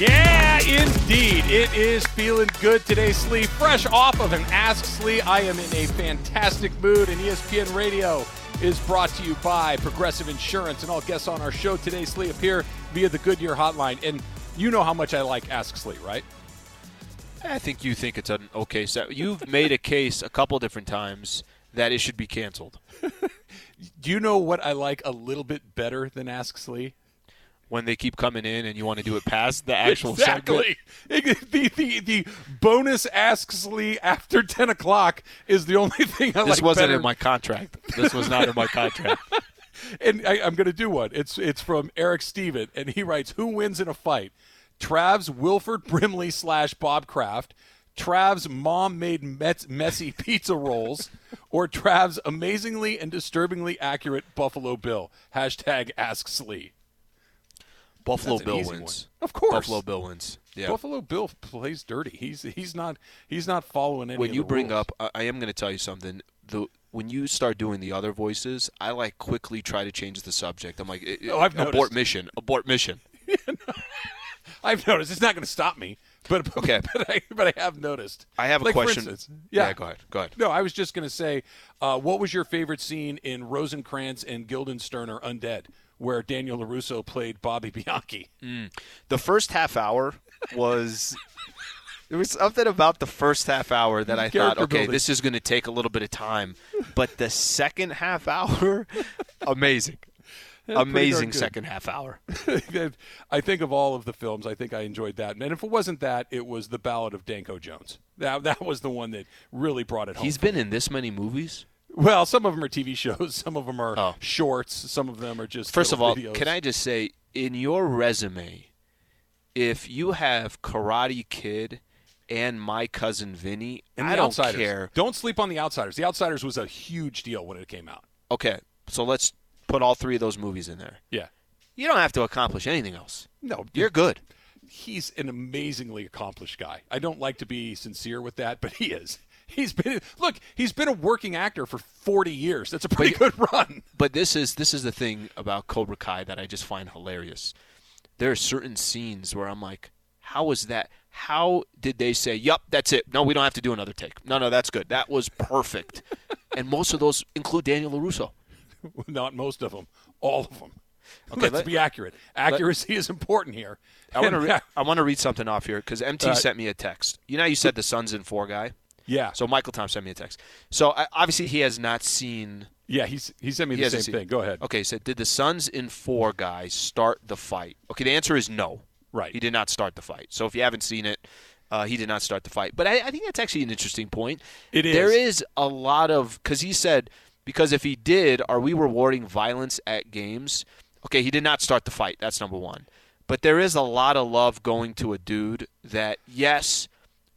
Yeah, indeed. It is feeling good today, Slee. Fresh off of an Ask Slee, I am in a fantastic mood, and ESPN Radio is brought to you by Progressive Insurance. And all guests on our show today, Slee, appear via the Goodyear hotline. And you know how much I like Ask Slee, right? I think you think it's an okay set. You've made a case a couple different times that it should be canceled. Do you know what I like a little bit better than Ask Slee? When they keep coming in and you want to do it past the actual segment. exactly. The, the, the bonus Ask Slee after 10 o'clock is the only thing I like This wasn't better. in my contract. This was not in my contract. and I, I'm going to do one. It's it's from Eric Steven, and he writes, "Who wins in a fight? Trav's Wilford Brimley slash Bob Kraft, Trav's mom made met- messy pizza rolls, or Trav's amazingly and disturbingly accurate Buffalo Bill." Hashtag Ask Slee. Buffalo Bill wins. one. Of course. Buffalo Bill wins. Yeah. Buffalo Bill plays dirty. He's he's not he's not following any. when you bring rules. up, I, I am going to tell you something. The when you start doing the other voices, I like quickly try to change the subject. I'm like, Oh, I've abort noticed. mission, abort mission. I've noticed it's not going to stop me, but Okay. but I but I have noticed. I have a Like, for question. instance, yeah. go ahead. Go ahead. No, I was just going to say, uh, what was your favorite scene in Rosencrantz and Guildenstern are Undead, where Daniel LaRusso played Bobby Bianchi? Mm. The first half hour was. There was something about the first half hour that I thought, okay, building. this is going to take a little bit of time, but the second half hour, amazing, darn amazing second half hour. I think of all of the films, I think I enjoyed that. And if it wasn't that, it was The Ballad of Danko Jones. That that was the one that really brought it home. He's been in this many movies. Well, some of them are TV shows, some of them are Oh. shorts, some of them are just First of all, videos. can I just say, in your resume, if you have Karate Kid and My Cousin Vinny, And I don't Outsiders. care. Don't sleep on The Outsiders. The Outsiders was a huge deal when it came out. Okay, so let's put all three of those movies in there. Yeah. You don't have to accomplish anything else. No, You're good. he's an amazingly accomplished guy. I don't like to be sincere with that, but he is. He's been look. He's been a working actor for forty years. That's a pretty good run. But this is this is the thing about Cobra Kai that I just find hilarious. There are certain scenes where I'm like, how was that? How did they say, "Yup, that's it. No, we don't have to do another take." No, no, that's good. That was perfect. and most of those include Daniel LaRusso. Not most of them. All of them. Okay, Let's let- be accurate. Accuracy is important here. I want to re- I want to read something off here because MT Uh, sent me a text. You know, how you said the Suns in four guy. Yeah. So Michael Tom sent me a text. So I, obviously he has not seen. yeah. He's he sent me He the same seen- thing. Go ahead. Okay, he said did the Suns in four guys start the fight? Okay, the answer is no. Right. He did not start the fight. So if you haven't seen it, uh, he did not start the fight. But I, I think that's actually an interesting point. It There is. is a lot of because he said because if he did, are we rewarding violence at games? Okay, he did not start the fight. That's number one. But there is a lot of love going to a dude that yes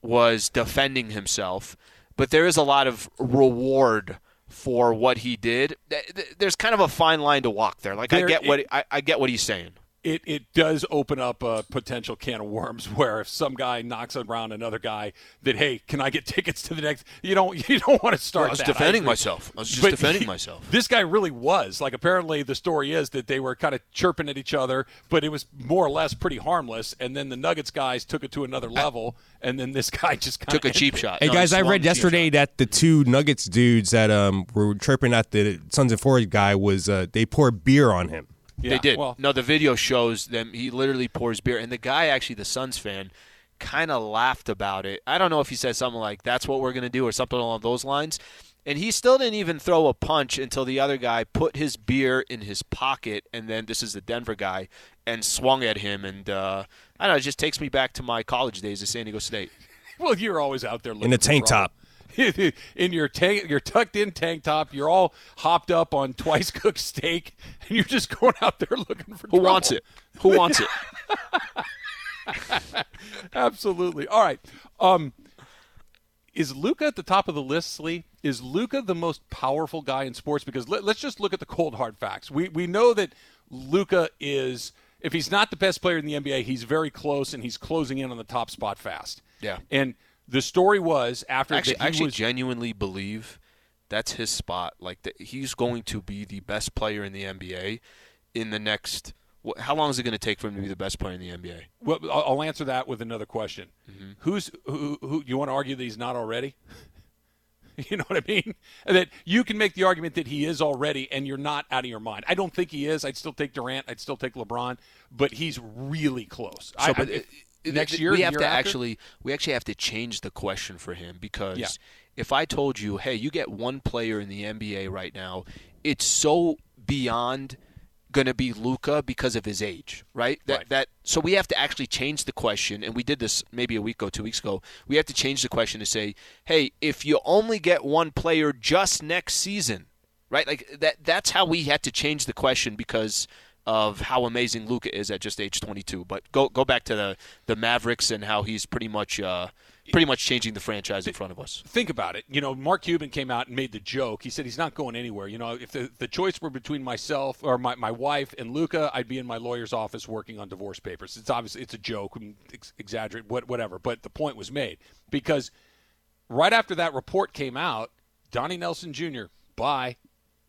was defending himself, but there is a lot of reward for what he did. Th- th- There's kind of a fine line to walk there. Like I get what I, I get what he's saying. It, it does open up a potential can of worms where if some guy knocks around another guy that hey can I get tickets to the next you don't you don't want to start I was that. defending agree. myself. I was just But defending he- myself. This guy really was like apparently the story is that they were kind of chirping at each other, but it was more or less pretty harmless. And then the Nuggets guys took it to another level, and then this guy just Took a cheap shot. Hey No, guys, I read yesterday shot. that the two Nuggets dudes that um were chirping at the Suns and Forge guy was uh, they poured beer on him. Yeah, they did. Well, no, the video shows them. He literally pours beer, and the guy, actually, the Suns fan, kind of laughed about it. I don't know if he said something like "That's what we're going to do" or something along those lines. And he still didn't even throw a punch until the other guy put his beer in his pocket, and then this is the Denver guy, and swung at him. And uh, I don't know, it just takes me back to my college days at San Diego State. well, you're always out there looking In a tank trouble. top. in your tank, your tucked in tank top. You're all hopped up on twice cooked steak, and you're just going out there looking for Who trouble. wants it? Who wants it? Absolutely. All right. Um, is Luka at the top of the list, Slee? Is Luka the most powerful guy in sports? Because let, us just look at the cold hard facts. We we know that Luka is, if he's not the best player in the NBA, he's very close, and he's closing in on the top spot fast. Yeah. And the story was after actually, I actually was, genuinely believe that's his spot. Like that, he's going to be the best player in the NBA in the next How long is it going to take for him to be the best player in the NBA? Well, I'll I'll answer that with another question. Mm-hmm. Who's who, who? You want to argue that he's not already? you know what I mean? That you can make the argument that he is already, and you're not out of your mind. I don't think he is. I'd still take Durant. I'd still take LeBron, but he's really close. So, I- but if- it- next year, we have year to after? actually we actually have to change the question for him because Yeah. if I told you, hey, you get one player in the NBA right now, it's so beyond going to be Luka because of his age, right? That Right. that so we have to actually change the question, and we did this maybe a week ago, two weeks ago. We have to change the question to say, hey, if you only get one player just next season, right? Like that. That's how we had to change the question because of how amazing Luka is at just age 22. But go go back to the the Mavericks and how he's pretty much uh, pretty much changing the franchise in front of us. think about it. You know, Mark Cuban came out and made the joke. He said he's not going anywhere. You know, if the, the choice were between myself or my, my wife and Luka, I'd be in my lawyer's office working on divorce papers. It's obviously it's a joke, ex- exaggerate, what, whatever. But the point was made because right after that report came out, Donnie Nelson Jr. Bye.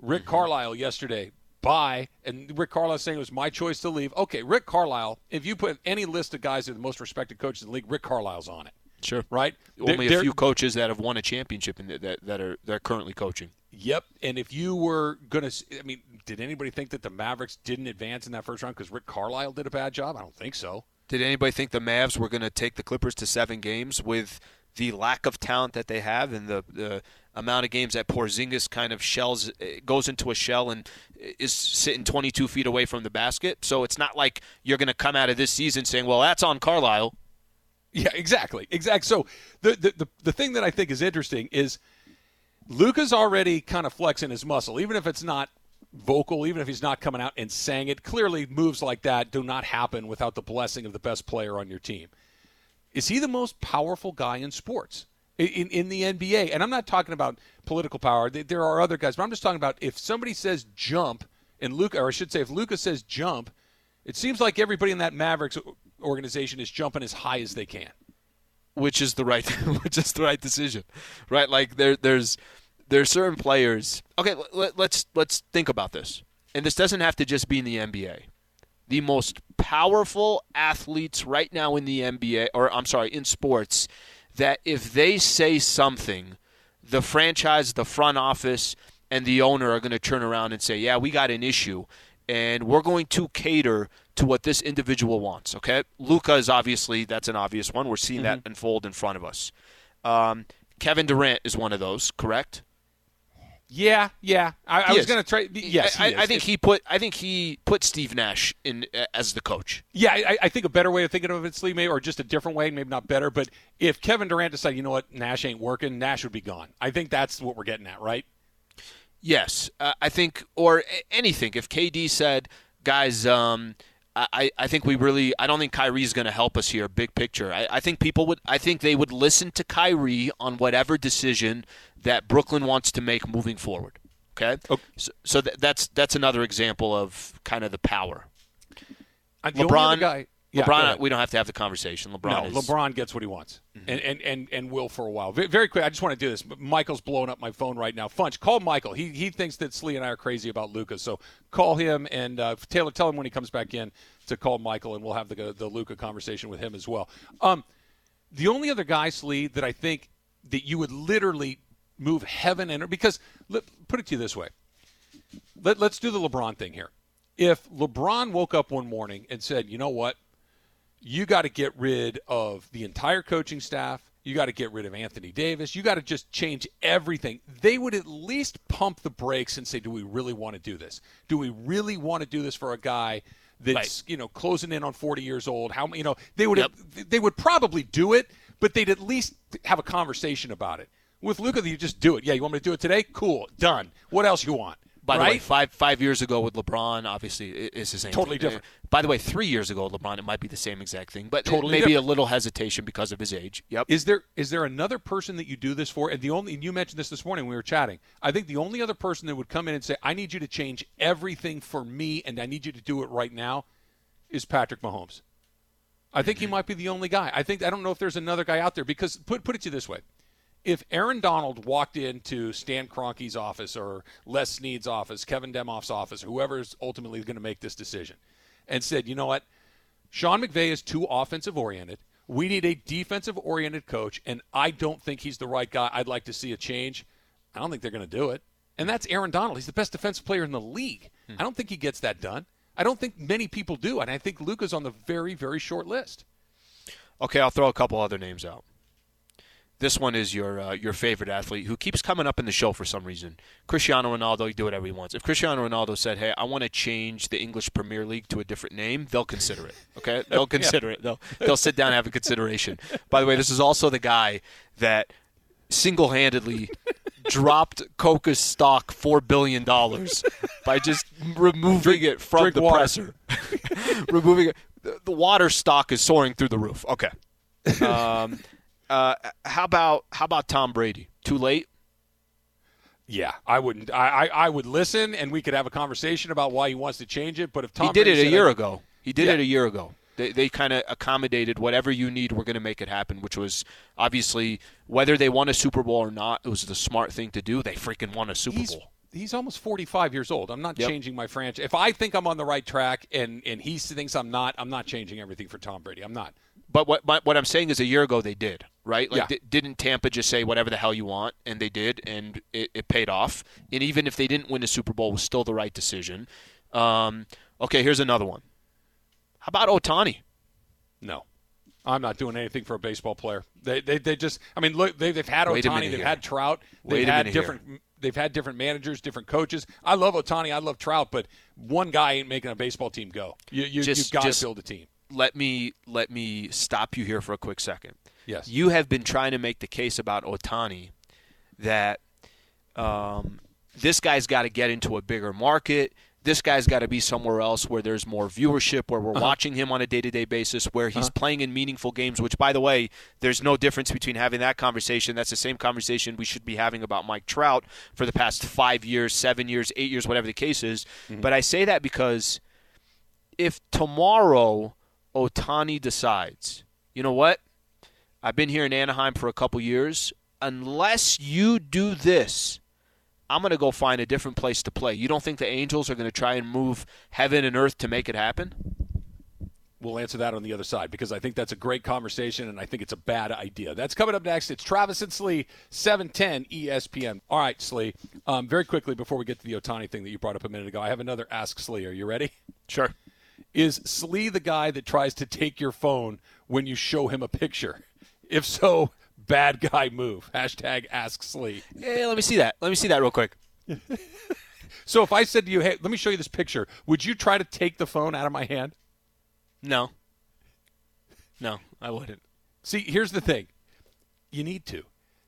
Rick Carlisle yesterday. Bye. And Rick Carlisle saying it was my choice to leave. Okay, Rick Carlisle. If you put any list of guys who are the most respected coaches in the league, Rick Carlisle's on it. Sure. Right. Only They're- a few coaches that have won a championship and that that are they're currently coaching. Yep. And if you were going to, I mean, did anybody think that the Mavericks didn't advance in that first round because Rick Carlisle did a bad job? I don't think so. Did anybody think the Mavs were going to take the Clippers to seven games with the lack of talent that they have and the, the amount of games that Porzingis kind of shells eh, goes into a shell and is sitting 22 feet away from the basket? So it's not like you're going to come out of this season saying, "Well, that's on Carlisle." Yeah, exactly. Exactly. So the, the, the, the thing that I think is interesting is Luka's already kind of flexing his muscle, even if it's not vocal, even if he's not coming out and saying it. Clearly, moves like that do not happen without the blessing of the best player on your team. Is he the most powerful guy in sports? In, in the NBA, and I'm not talking about political power. There- are other guys, but I'm just talking about if somebody says jump, and Luka, or I should say, if Luka says jump, it seems like everybody in that Mavericks organization is jumping as high as they can. which is the right which is the right decision right? Like there there's there's certain players. Okay let, let's let's think about this. And this doesn't have to just be in the NBA the most powerful athletes right now in the NBA or I'm sorry in sports that if they say something the franchise the front office and the owner are going to turn around and say yeah we got an issue and we're going to cater to what this individual wants. Okay, Luka is obviously that's an obvious one. We're seeing that unfold in front of us. Um, Kevin Durant is one of those, correct? Yeah, yeah. I, I was going to try. Yes, I, I think he put I think he put Steve Nash in uh, as the coach. Yeah, I, I think a better way of thinking of it, maybe, or just a different way, maybe not better. But if Kevin Durant decided, you know what, Nash ain't working, Nash would be gone. I think that's what we're getting at, right? Yes, uh, I think, or anything. If KD said, "Guys, um, I, I think we really, I don't think Kyrie's going to help us here. Big picture, I, I think people would, I think they would listen to Kyrie on whatever decision that Brooklyn wants to make moving forward. Okay, Okay. so, so th- that's that's another example of kind of the power. Uh, the only other LeBron, guy, yeah, LeBron, we don't have to have the conversation. LeBron no, is LeBron gets what he wants, and, and and and will for a while. Very, very quick, I just want to do this. Michael's blowing up my phone right now. Funch, call Michael. He he thinks that Slee and I are crazy about Luka, so call him and uh, Taylor. Tell him when he comes back in to call Michael, and we'll have the the Luka conversation with him as well. Um, the only other guy, Slee, that I think that you would literally move heaven and because let, put it to you this way. Let, let's do the LeBron thing here. If LeBron woke up one morning and said, "You know what? You got to get rid of the entire coaching staff. You got to get rid of Anthony Davis. You got to just change everything. They would at least pump the brakes and say, "Do we really want to do this? Do we really want to do this for a guy that's Right. you know closing in on 40 years old? How you know they would they would probably do it, but they'd at least have a conversation about it. With Luka, you just do it. Yeah, you want me to do it today? Cool, done. What else you want? By the right? way, five five years ago with LeBron, obviously it- it's the same. Totally thing. different. Uh, By the way, three years ago with LeBron, it might be the same exact thing, but Totally maybe different. a little hesitation because of his age. Yep. Is there is there another person that you do this for? And the only and you mentioned this this morning when we were chatting. I think the only other person that would come in and say, "I need you to change everything for me, and I need you to do it right now," is Patrick Mahomes. I think he might be the only guy. I think I don't know if there's another guy out there because put put it to you this way: if Aaron Donald walked into Stan Kroenke's office or Les Snead's office, Kevin Demoff's office, whoever's ultimately going to make this decision, and said, you know what? Sean McVay is too offensive oriented. We need a defensive oriented coach, and I don't think he's the right guy. I'd like to see a change. I don't think they're going to do it. And that's Aaron Donald. He's the best defensive player in the league. Hmm. I don't think he gets that done. I don't think many people do, and I think Luka's on the very, very short list. Okay, I'll throw a couple other names out. This one is your uh, your favorite athlete who keeps coming up in the show for some reason. Cristiano Ronaldo, he do whatever he wants. If Cristiano Ronaldo said, "Hey, I want to change the English Premier League to a different name," they'll consider it. Okay, they'll consider it. They'll they'll sit down and have a consideration. By the way, this is also the guy that single-handedly dropped Coca's stock four billion dollars by just removing it from the water. presser. removing it. The, the water stock is soaring through the roof. Okay. Um, uh, how about how about Tom Brady? Too late. Yeah, I wouldn't. I, I, I would listen, and we could have a conversation about why he wants to change it. But if Tom he did Brady it a year I- ago. He did Yeah. it a year ago. They, they kind of accommodated whatever you need. We're going to make it happen, which was obviously whether they won a Super Bowl or not. It was the smart thing to do. They freaking won a Super he's Bowl. he's almost 45 years old. I'm not Yep. changing my franchise. If I think I'm on the right track and and he thinks I'm not, I'm not changing everything for Tom Brady. I'm not. But what my, what I'm saying is, a year ago they did, right? Like, Yeah. di- didn't Tampa just say whatever the hell you want, and they did, and it, it paid off. And even if they didn't win the Super Bowl, it was still the right decision. Um, okay, here's another one. How about Ohtani? No. I'm not doing anything for a baseball player. They, they, they just. I mean, look, they, they've had Wait Ohtani, they've here. had Trout, they've had minute here. different. They've had different managers, different coaches. I love Ohtani, I love Trout, but one guy ain't making a baseball team go. You, you, Just- you've got to build a team. Let me let me stop you here for a quick second. Yes. You have been trying to make the case about Ohtani that um, this guy's got to get into a bigger market. This guy's got to be somewhere else where there's more viewership, where we're uh-huh. watching him on a day to day basis, where he's uh-huh. playing in meaningful games, which, by the way, there's no difference between having that conversation. That's the same conversation we should be having about Mike Trout for the past five years, seven years, eight years, whatever the case is. Mm-hmm. But I say that because if tomorrow Ohtani decides, you know what? I've been here in Anaheim for a couple years. Unless you do this, I'm going to go find a different place to play. You don't think the Angels are going to try and move heaven and earth to make it happen? We'll answer that on the other side because I think that's a great conversation and I think it's a bad idea. That's coming up next. It's Travis and Slee, 710 ESPN. All right, Slee. Um, very quickly before we get to the Ohtani thing that you brought up a minute ago, I have another Ask Slee. Are you ready? Sure. Is Slee the guy that tries to take your phone when you show him a picture? If so, bad guy move. Hashtag Ask Slee. Hey, let me see that. Let me see that real quick. So if I said to you, hey, let me show you this picture, would you try to take the phone out of my hand? No. No, I wouldn't. See, here's the thing. You need to.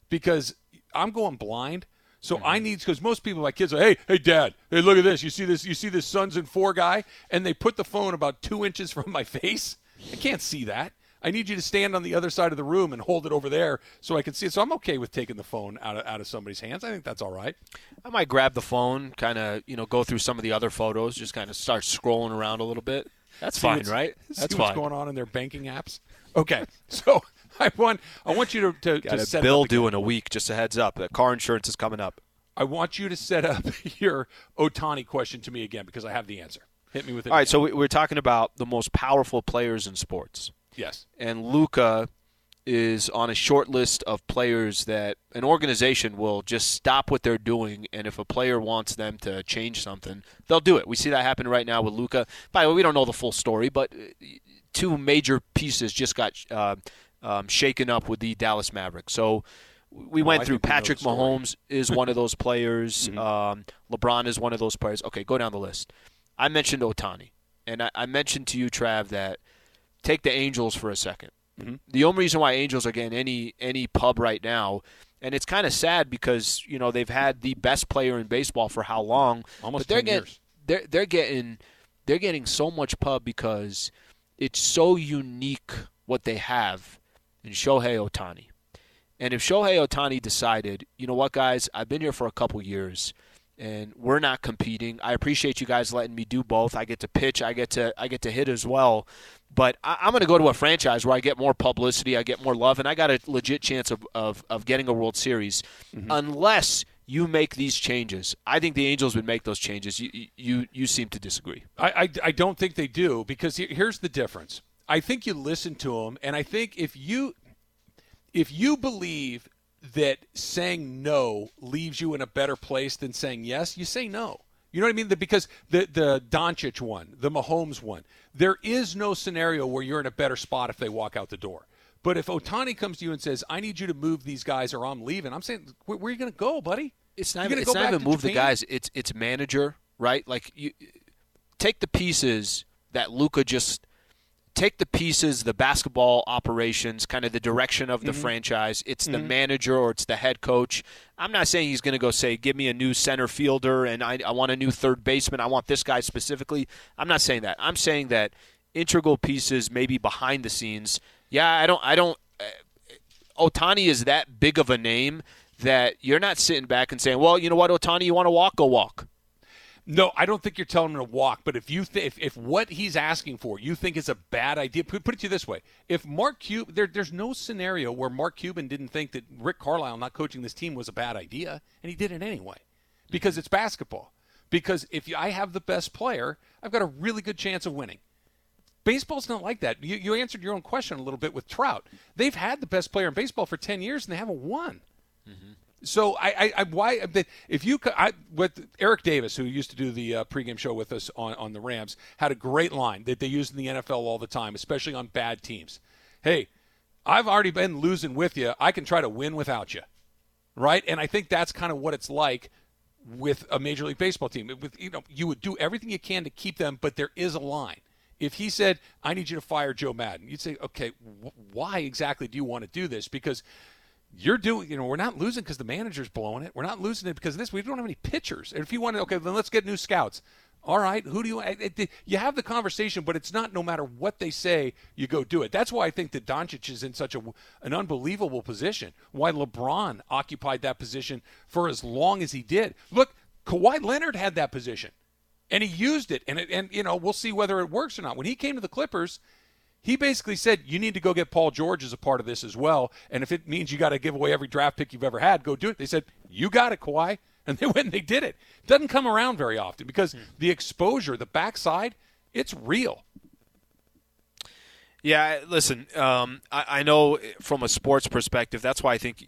Because I'm going blind. So I Mm-hmm. need because most people, my kids, are, hey, hey, dad, hey, look at this. You see this? You see this Suns and Four guy, and they put the phone about two inches from my face. I can't see that. I need you to stand on the other side of the room and hold it over there so I can see it. So I'm okay with taking the phone out of out of somebody's hands. I think that's all right. I might grab the phone, kind of, you know, go through some of the other photos, just kind of start scrolling around a little bit. That's See fine, what's- right? See That's what's fine. going on in their banking apps. Okay, so I want I want you to to, Got to a set bill up due in a week. Just a heads up. The car insurance is coming up. I want you to set up your Ohtani question to me again because I have the answer. Hit me with it. All right, so we- we're talking about the most powerful players in sports. yes, and Luka is on a short list of players that an organization will just stop what they're doing, and if a player wants them to change something, they'll do it. We see that happen right now with Luka. By the way, we don't know the full story, but uh, two major pieces just got uh, um, shaken up with the Dallas Mavericks. So we Oh, went I through Patrick. Mahomes is one of those players. Mm-hmm. um, LeBron is one of those players. Okay, go down the list. I mentioned Ohtani, and I, I mentioned to you, Trav, that take the Angels for a 2nd Mm-hmm. The only reason why Angels are getting any any pub right now, and it's kind of sad because you know they've had the best player in baseball for how long? Almost but they're 10 getting years. they're they're getting they're getting so much pub because it's so unique what they have in Shohei Ohtani. And if Shohei Ohtani decided, you know what, guys, I've been here for a couple years, and we're not competing. I appreciate you guys letting me do both. I get to pitch, I get to I get to hit as well. But I, I'm going to go to a franchise where I get more publicity, I get more love, and I got a legit chance of of, of getting a World Series, mm-hmm. unless you make these changes. I think the Angels would make those changes. You you you seem to disagree. I, I, I don't think they do because here's the difference. I think you listen to them, and I think if you if you believe that saying no leaves you in a better place than saying yes, you say no. You know what I mean? Because the the Doncic one, the Mahomes one, there is no scenario where you're in a better spot if they walk out the door. But if Ohtani comes to you and says, "I need you to move these guys, or I'm leaving," I'm saying, "Where, where are you going to go, buddy?" It's not. Even, it's not even move Japan? the guys. It's it's manager, right? Like you take the pieces that Luka just take the pieces, the basketball operations, kind of the direction of the mm-hmm. franchise. It's mm-hmm. the manager or it's the head coach. I'm not saying he's going to go say, "Give me a new center fielder and I, I want a new third baseman. I want this guy specifically." I'm not saying that. I'm saying that integral pieces, maybe behind the scenes. Yeah, I don't. I don't. Uh, Ohtani is that big of a name that you're not sitting back and saying, "Well, you know what, Ohtani, you want to walk, go walk." No, I don't think you're telling him to walk. But if you th- if, if what he's asking for you think is a bad idea, put, put it to you this way: if Mark Cuban, there, there's no scenario where Mark Cuban didn't think that Rick Carlisle not coaching this team was a bad idea, and he did it anyway, because it's basketball. Because if I have the best player, I've got a really good chance of winning. Baseball's not like that. You, you answered your own question a little bit with Trout. They've had the best player in baseball for ten years, and they haven't won. Mm-hmm. So I, I, I, why if you I with Eric Davis who used to do the uh, pregame show with us on on the Rams had a great line that they use in the NFL all the time, especially on bad teams. Hey, I've already been losing with you. I can try to win without you, right? And I think that's kind of what it's like with a Major League Baseball team. With you know, you would do everything you can to keep them, but there is a line. If he said, "I need you to fire Joe Maddon," you'd say, "Okay, wh- why exactly do you want to do this?" Because you're doing, you know, we're not losing because the manager's blowing it. We're not losing it because of this. We don't have any pitchers. And if you want to, okay, then let's get new scouts. All right, who do you? It, you have the conversation, but it's not no matter what they say, you go do it. That's why I think that Doncic is in such a, an unbelievable position. Why LeBron occupied that position for as long as he did. Look, Kawhi Leonard had that position, and he used it. And it, and you know, we'll see whether it works or not. When he came to the Clippers, he basically said you need to go get Paul George as a part of this as well. And if it means you got to give away every draft pick you've ever had, go do it. They said you got it, Kawhi, and they went and they did it. Doesn't come around very often because hmm. the exposure, the backside, it's real. Yeah, listen, um, I, I know from a sports perspective, that's why I think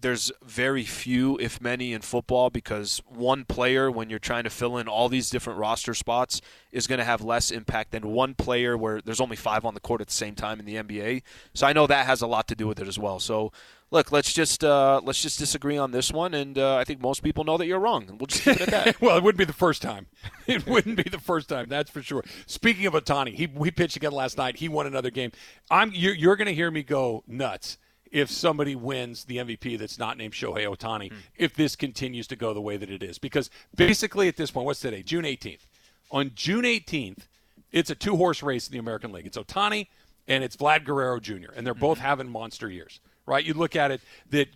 there's very few, if many, in football because one player, when you're trying to fill in all these different roster spots, is going to have less impact than one player where there's only five on the court at the same time in the NBA. So I know that has a lot to do with it as well. So look, let's just uh, let's just disagree on this one, and uh, I think most people know that you're wrong, we'll just keep it at that. well, it wouldn't be the first time. It wouldn't be the first time, that's for sure. Speaking of Ohtani, he we pitched again last night. He won another game. I'm you're, you're going to hear me go nuts if somebody wins the MVP that's not named Shohei Ohtani, mm. if this continues to go the way that it is. Because basically at this point, what's today? June 18th. On June 18th, it's a two horse race in the American League. It's Ohtani and it's Vlad Guerrero Jr., and they're both mm-hmm. having monster years, right? You look at it that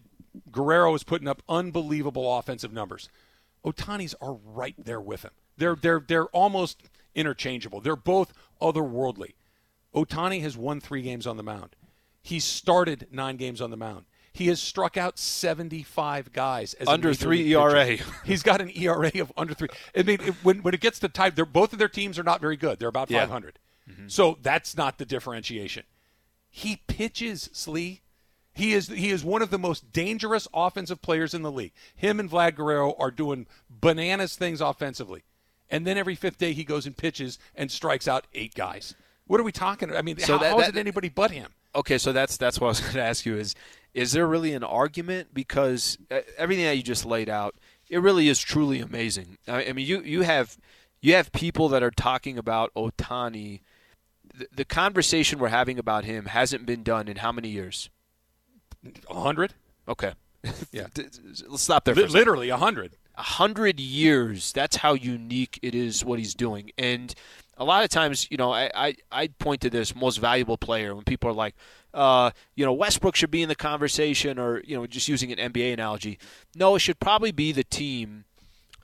Guerrero is putting up unbelievable offensive numbers. Ohtani's are right there with him. They're they're they're almost interchangeable. They're both otherworldly. Ohtani has won three games on the mound. He started nine games on the mound. He has struck out 75 guys as under three ERA. He's got an ERA of under three. I mean, it, when when it gets to time, they're both of their teams are not very good. They're about 500. Yeah. Mm-hmm. So that's not the differentiation. He pitches Slee. He is he is one of the most dangerous offensive players in the league. Him and Vlad Guerrero are doing bananas things offensively, and then every fifth day he goes and pitches and strikes out eight guys. What are we talking? about? I mean, so how, that, how is that, it anybody but him? Okay, so that's that's what I was going to ask you is is there really an argument because uh, everything that you just laid out it really is truly amazing. I mean you you have you have people that are talking about Ohtani. the, the conversation we're having about him hasn't been done in how many years? A hundred. Okay. Yeah. Let's stop there. L- literally a hundred. A hundred years. That's how unique it is what he's doing. And a lot of times, you know, I, I, I point to this most valuable player when people are like, uh, you know, Westbrook should be in the conversation or, you know, just using an NBA analogy. No, it should probably be the team,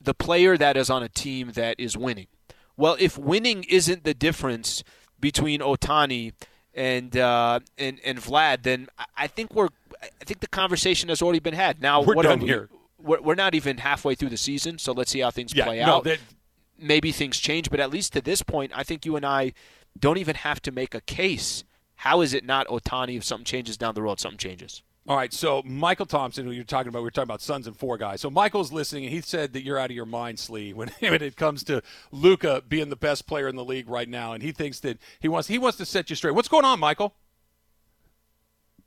the player that is on a team that is winning. Well, if winning isn't the difference between Ohtani and uh, and and Vlad, then I think we're I think the conversation has already been had. Now we're what done we, here. we're, we're not even halfway through the season, so let's see how things Yeah, play no, out. that- Maybe things change, but at least to this point, I think you and I don't even have to make a case. How is it not Ohtani if something changes down the road? Something changes. All right, so Michael Thompson, who you're talking about, we were talking about Suns and Four guys. So Michael's listening, and he said that you're out of your mind, Slee, when, when it comes to Luka being the best player in the league right now, and he thinks that he wants he wants to set you straight. What's going on, Michael?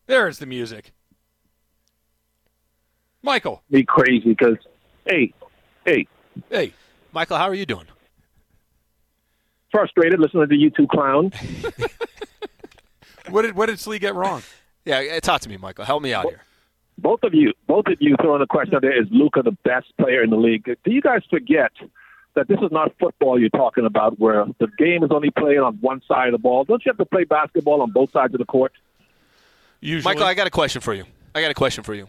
There's the music. Michael, be crazy because, hey, hey, hey, Michael, how are you doing? frustrated listening to you two clowns. what did what did Slee get wrong? Yeah, eh, talk to me, Michael. Help me out here. Both of you, both of you throwing the question out there: Is Luka the best player in the league? Do you guys forget that this is not football you're talking about, where the game is only played on one side of the ball? Don't you have to play basketball on both sides of the court? Usually, Michael, I got a question for you. I got a question for you.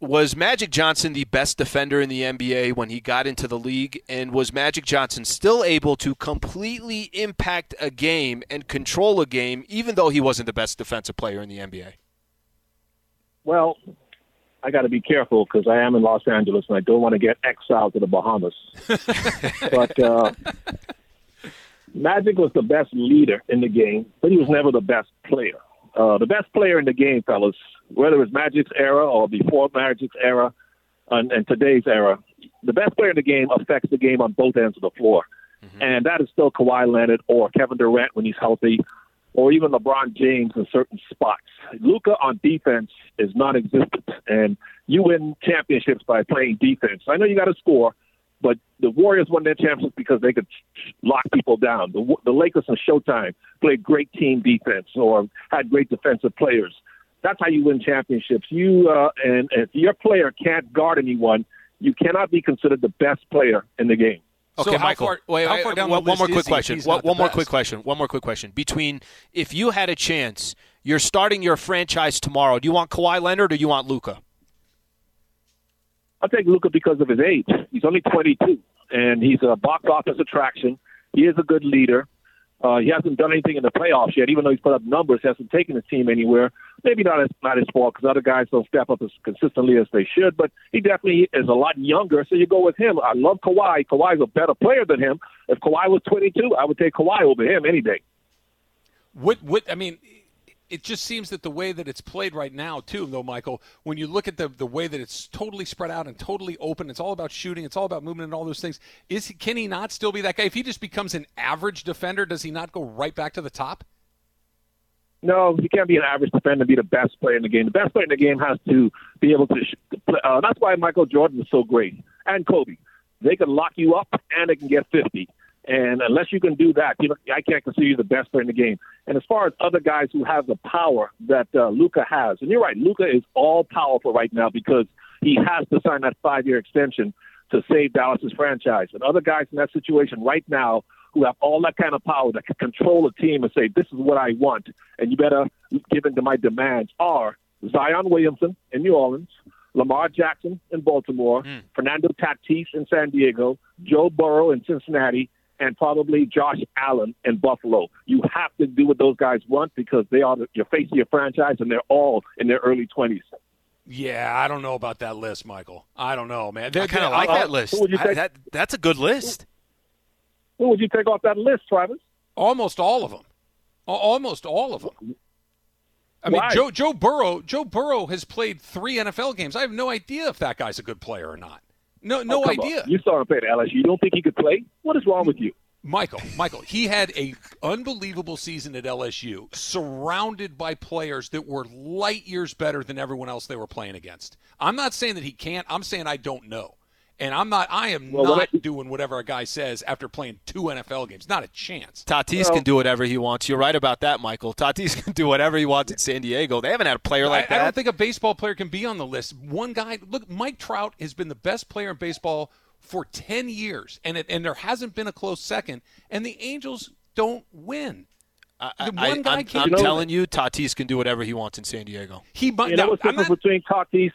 Was Magic Johnson the best defender in the NBA when he got into the league? And was Magic Johnson still able to completely impact a game and control a game, even though he wasn't the best defensive player in the NBA? Well, I got to be careful because I am in Los Angeles and I don't want to get exiled to the Bahamas. but uh, Magic was the best leader in the game, but he was never the best player. Uh, the best player in the game, fellas, whether it's Magic's era or before Magic's era and, and today's era, the best player in the game affects the game on both ends of the floor. Mm-hmm. And that is still Kawhi Leonard or Kevin Durant when he's healthy, or even LeBron James in certain spots. Luka on defense is non-existent, and you win championships by playing defense. I know you got to score, but the Warriors won their championships because they could lock people down. The, the Lakers and Showtime played great team defense or had great defensive players. That's how you win championships. You uh, and if your player can't guard anyone, you cannot be considered the best player in the game. Okay, So how Michael. far- wait, how wait, far down one, one more quick is he if question. One, one more best? quick question. One more quick question. Between if you had a chance, you're starting your franchise tomorrow. Do you want Kawhi Leonard or do you want Luka? I'll take Luka because of his age. He's only 22, and he's a box office attraction. He is a good leader. Uh, he hasn't done anything in the playoffs yet, even though he's put up numbers. He hasn't taken his team anywhere. Maybe not as not his fault because other guys don't step up as consistently as they should. But he definitely is a lot younger, so you go with him. I love Kawhi. Kawhi's a better player than him. If Kawhi was 22, I would take Kawhi over him any day. What what I mean, it just seems that the way that it's played right now, too, though, Michael, when you look at the the way that it's totally spread out and totally open, it's all about shooting, it's all about movement and all those things. Is he, can he not still be that guy? If he just becomes an average defender, does he not go right back to the top? No, he can't be an average defender be the best player in the game. The best player in the game has to be able to. Sh-. Uh, that's why Michael Jordan is so great, and Kobe. They can lock you up and they can get 50. And unless you can do that, you know, I can't consider you the best player in the game. And as far as other guys who have the power that uh, Luka has, and you're right, Luka is all powerful right now because he has to sign that five-year extension to save Dallas's franchise. And other guys in that situation right now who have all that kind of power that can control a team and say, "This is what I want," and you better give in to my demands. Are Zion Williamson in New Orleans, Lamar Jackson in Baltimore, Fernando Tatis in San Diego, Joe Burrow in Cincinnati, and probably Josh Allen in Buffalo. You have to do what those guys want because they are the, your face of your franchise, and they're all in their early twenties. Yeah, I don't know about that list, Michael. I don't know, man. I kind of like uh, that list. who would you I- that, that's a good list. Who would you take off that list, Travis? Almost all of them. Almost all of them. I mean, Joe Joe Burrow. Joe Burrow has played three NFL games. I have no idea if that guy's a good player or not. No, no Oh, come on. idea. You saw him play at LSU. You don't think he could play? What is wrong with you? Michael, Michael, he had a unbelievable season at LSU, surrounded by players that were light years better than everyone else they were playing against. I'm not saying that he can't. I'm saying I don't know. And I'm not I am Well, not I- doing whatever a guy says after playing two NFL games. Not a chance. Tatis Well- can do whatever he wants. You're right about that, Michael. Tatis can do whatever he wants in San Diego. They haven't had a player like I, I don't think a baseball player can be on the list. One guy, look, Mike Trout has been the best player in baseball for 10 years, and it, and there hasn't been a close second, and the Angels don't win. I, the I, one guy I'm, can't I'm do it. telling you, Tatis can do whatever he wants in San Diego. He might You know now, what's the I'm not- between Tatis?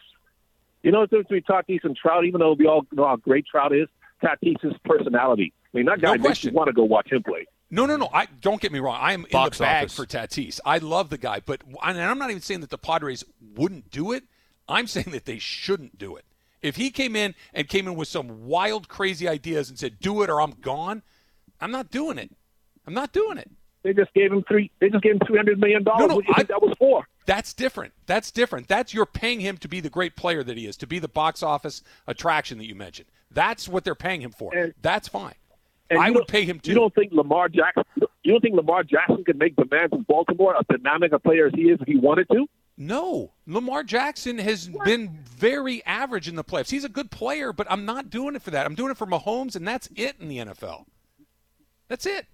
You know what's the difference between Tatis and Trout? Even though we all know how great Trout is, Tatis' personality. I mean, that No guy makes question. you want to go watch him play. No, no, no. I don't get me wrong. I am in Box the bag for Tatis. I love the guy, but and I'm not even saying that the Padres wouldn't do it. I'm saying that they shouldn't do it. If he came in and came in with some wild, crazy ideas and said, "Do it or I'm gone," I'm not doing it. I'm not doing it. They just gave him three. They just gave him three hundred million dollars. No, no, what do you I- think that was for? That's different. That's different. That's you're paying him to be the great player that he is, to be the box office attraction that you mentioned. That's what they're paying him for. And- That's fine. I would pay him too. You don't think Lamar Jackson? You don't think Lamar Jackson could make demands in Baltimore, a dynamic a player as he is, if he wanted to? No, Lamar Jackson has been very average in the playoffs. He's a good player, but I'm not doing it for that. I'm doing it for Mahomes, and that's it in the NFL. That's it.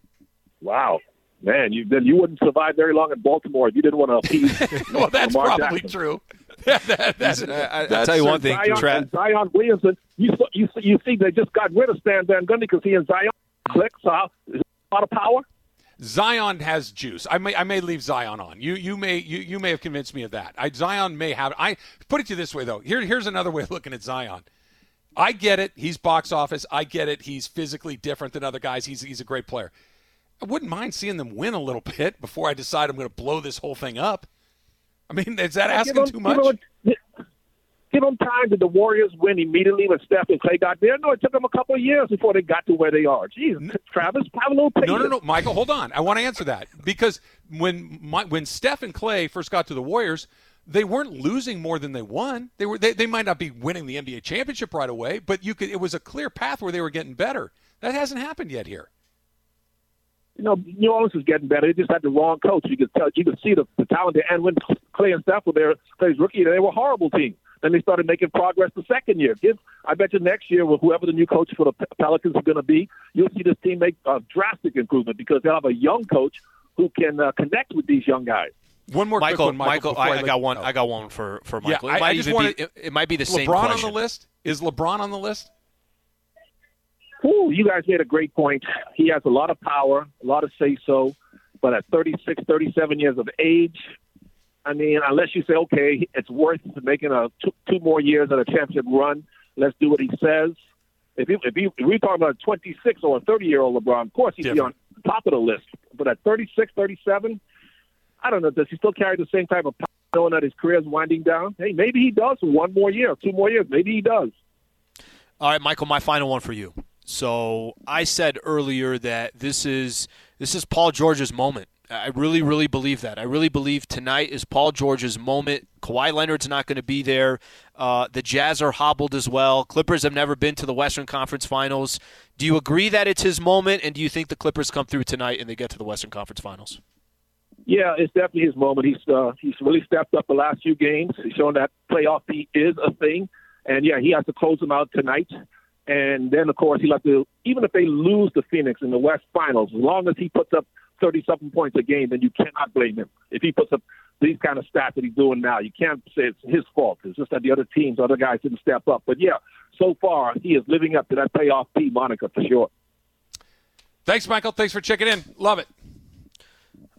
Wow, man, you then you wouldn't survive very long in Baltimore if you didn't want to appease. Well, that's Lamar probably Jackson. true. That- that- that- I, I, I'll tell you one thing. Zion, Tra- and Zion Williamson. You saw- you see- you see they just got rid of Stan Van Gundy because he and Zion click. So how- is a lot of power. Zion has juice. I may I may leave Zion on. You you may you, you may have convinced me of that. I, Zion may have. I put it to you this way though. Here here's another way of looking at Zion. I get it. He's box office. I get it. He's physically different than other guys. He's he's a great player. I wouldn't mind seeing them win a little bit before I decide I'm going to blow this whole thing up. I mean, is that asking him- too much? Give them, give time. Did the Warriors win immediately when Steph and Clay got there? No, it took them a couple of years before they got to where they are. Jeez, Travis, have a little patience. No, no, no, Michael, hold on. I want to answer that because when my, when Steph and Clay first got to the Warriors, they weren't losing more than they won. They were they, they might not be winning the NBA championship right away, but you could it was a clear path where they were getting better. That hasn't happened yet here. You know, New Orleans is getting better. They just had the wrong coach. You could tell, you could see the, the talent there. And when Clay and Steph were there, Clay's rookie, year, they were a horrible team. Then they started making progress the second year. Give, I bet you next year, with whoever the new coach for the Pelicans is going to be, you'll see this team make a drastic improvement because they'll have a young coach who can uh, connect with these young guys. One more quick Michael, one, Michael. Michael, before I, I got one. go. I got one for for Michael. I- it might I just wanted- be. It, it might be the same LeBron on the list? Is LeBron on the list? Ooh, you guys made a great point. He has a lot of power, a lot of say so, but at 36, 37 years of age, I mean, unless you say, okay, it's worth making a two, two more years at a championship run, let's do what he says. If, he, if, he, if we're talking about a 26 or a 30 year old LeBron, of course he'd Different. be on top of the list. But at 36, 37, I don't know. Does he still carry the same type of power knowing that his career is winding down? Hey, maybe he does one more year, two more years. Maybe he does. All right, Michael, my final one for you. So I said earlier that this is this is Paul George's moment. I really, really believe that. I really believe tonight is Paul George's moment. Kawhi Leonard's not going to be there. Uh, the Jazz are hobbled as well. Clippers have never been to the Western Conference Finals. Do you agree that it's his moment, and do you think the Clippers come through tonight and they get to the Western Conference Finals? Yeah, it's definitely his moment. He's uh, he's really stepped up the last few games. He's shown that playoff P is a thing, and yeah, he has to close them out tonight. And then, of course, he'll have to even if they lose to Phoenix in the West Finals, as long as he puts up thirty something points a game, then you cannot blame him. If he puts up these kind of stats that he's doing now, you can't say it's his fault. It's just that the other teams, other guys didn't step up. But yeah, so far he is living up to that playoff P moniker for sure. Thanks, Michael. Thanks for checking in. Love it.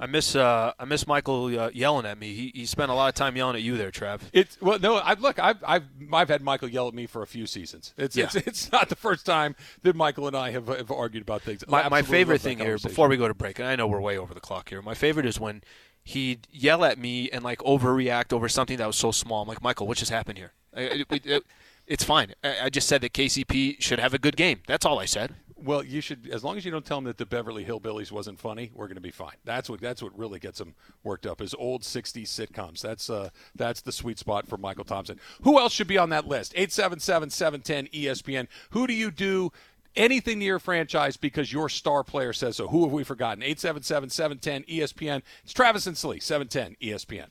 I miss uh, I miss Michael uh, yelling at me. He, he spent a lot of time yelling at you there, Trav. It's well, no. I look. I've I've I've had Michael yell at me for a few seasons. It's Yeah. it's, it's not the first time that Michael and I have, have argued about things. My, my favorite thing here, before we go to break, and I know we're way over the clock here. My favorite is when he'd yell at me and like overreact over something that was so small. I'm like, Michael, what just happened here? I- I- it- it- it's fine. I, I just said that KCP should have a good game. That's all I said. Well, you should, as long as you don't tell them that the Beverly Hillbillies wasn't funny, we're going to be fine. That's what that's what really gets them worked up. Is old '60s sitcoms. That's uh, that's the sweet spot for Michael Thompson. Who else should be on that list? 877-710 ESPN. Who do you do? Anything to your franchise because your star player says so. Who have we forgotten? 877-710 ESPN. It's Travis and Slee, 710 ESPN.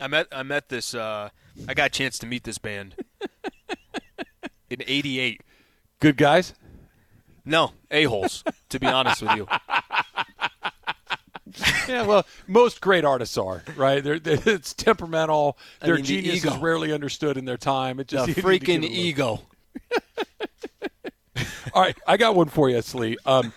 I met I met this. Uh, I got a chance to meet this band in '88. Good guys. No, a holes. to be honest with you, Yeah, well, most great artists are right. They're, they're- it's temperamental. I Their mean, the genius is rarely understood in their time. It just you need to give freaking it a little- ego. All right, I got one for you, Slee. Um,